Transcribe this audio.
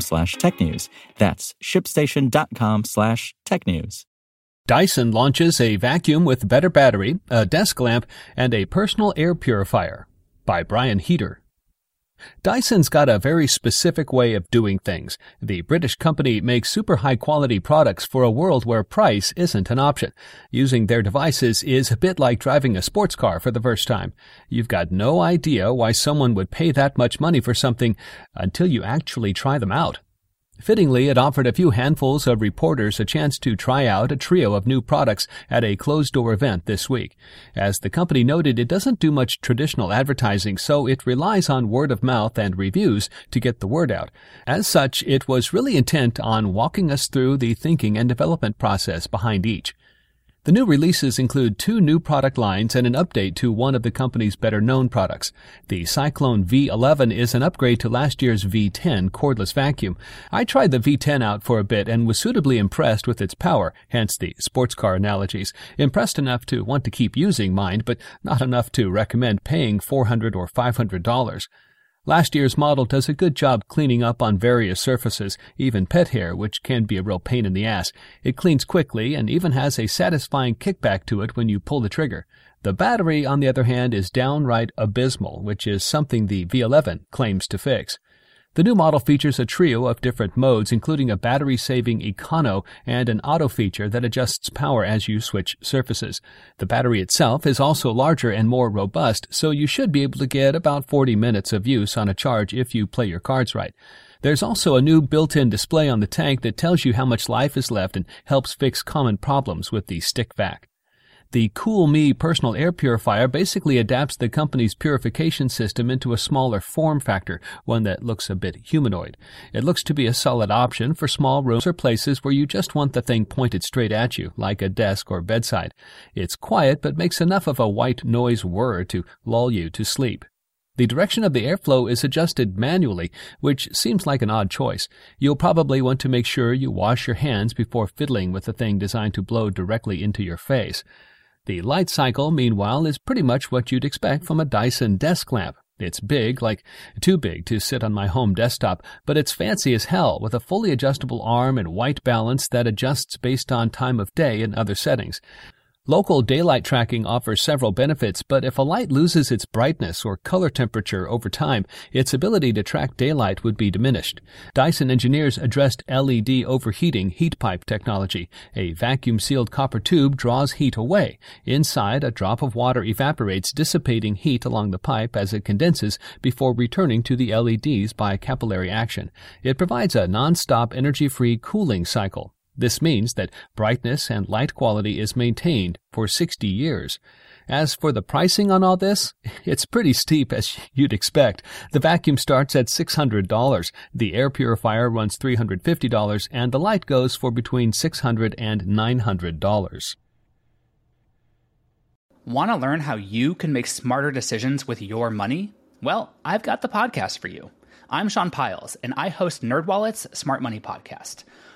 slash technews. That's shipstation.com slash technews. Dyson launches a vacuum with better battery, a desk lamp, and a personal air purifier. By Brian Heater. Dyson's got a very specific way of doing things. The British company makes super high quality products for a world where price isn't an option. Using their devices is a bit like driving a sports car for the first time. You've got no idea why someone would pay that much money for something until you actually try them out. Fittingly, it offered a few handfuls of reporters a chance to try out a trio of new products at a closed-door event this week. As the company noted, it doesn't do much traditional advertising, so it relies on word of mouth and reviews to get the word out. As such, it was really intent on walking us through the thinking and development process behind each. The new releases include two new product lines and an update to one of the company's better known products. The Cyclone V11 is an upgrade to last year's V10 cordless vacuum. I tried the V10 out for a bit and was suitably impressed with its power, hence the sports car analogies. Impressed enough to want to keep using mine, but not enough to recommend paying $400 or $500. Last year's model does a good job cleaning up on various surfaces, even pet hair, which can be a real pain in the ass. It cleans quickly and even has a satisfying kickback to it when you pull the trigger. The battery, on the other hand, is downright abysmal, which is something the V11 claims to fix. The new model features a trio of different modes, including a battery-saving econo and an auto feature that adjusts power as you switch surfaces. The battery itself is also larger and more robust, so you should be able to get about 40 minutes of use on a charge if you play your cards right. There's also a new built-in display on the tank that tells you how much life is left and helps fix common problems with the stick vac. The Cool Me personal air purifier basically adapts the company's purification system into a smaller form factor, one that looks a bit humanoid. It looks to be a solid option for small rooms or places where you just want the thing pointed straight at you, like a desk or bedside. It's quiet but makes enough of a white noise whir to lull you to sleep. The direction of the airflow is adjusted manually, which seems like an odd choice. You'll probably want to make sure you wash your hands before fiddling with the thing designed to blow directly into your face. The light cycle, meanwhile, is pretty much what you'd expect from a Dyson desk lamp. It's big, like too big to sit on my home desktop, but it's fancy as hell with a fully adjustable arm and white balance that adjusts based on time of day and other settings. Local daylight tracking offers several benefits, but if a light loses its brightness or color temperature over time, its ability to track daylight would be diminished. Dyson engineers addressed LED overheating heat pipe technology. A vacuum sealed copper tube draws heat away. Inside, a drop of water evaporates, dissipating heat along the pipe as it condenses before returning to the LEDs by capillary action. It provides a non-stop energy-free cooling cycle. This means that brightness and light quality is maintained for 60 years. As for the pricing on all this, it's pretty steep as you'd expect. The vacuum starts at $600, the air purifier runs $350, and the light goes for between $600 and $900. Want to learn how you can make smarter decisions with your money? Well, I've got the podcast for you. I'm Sean Pyles, and I host NerdWallet's Smart Money Podcast.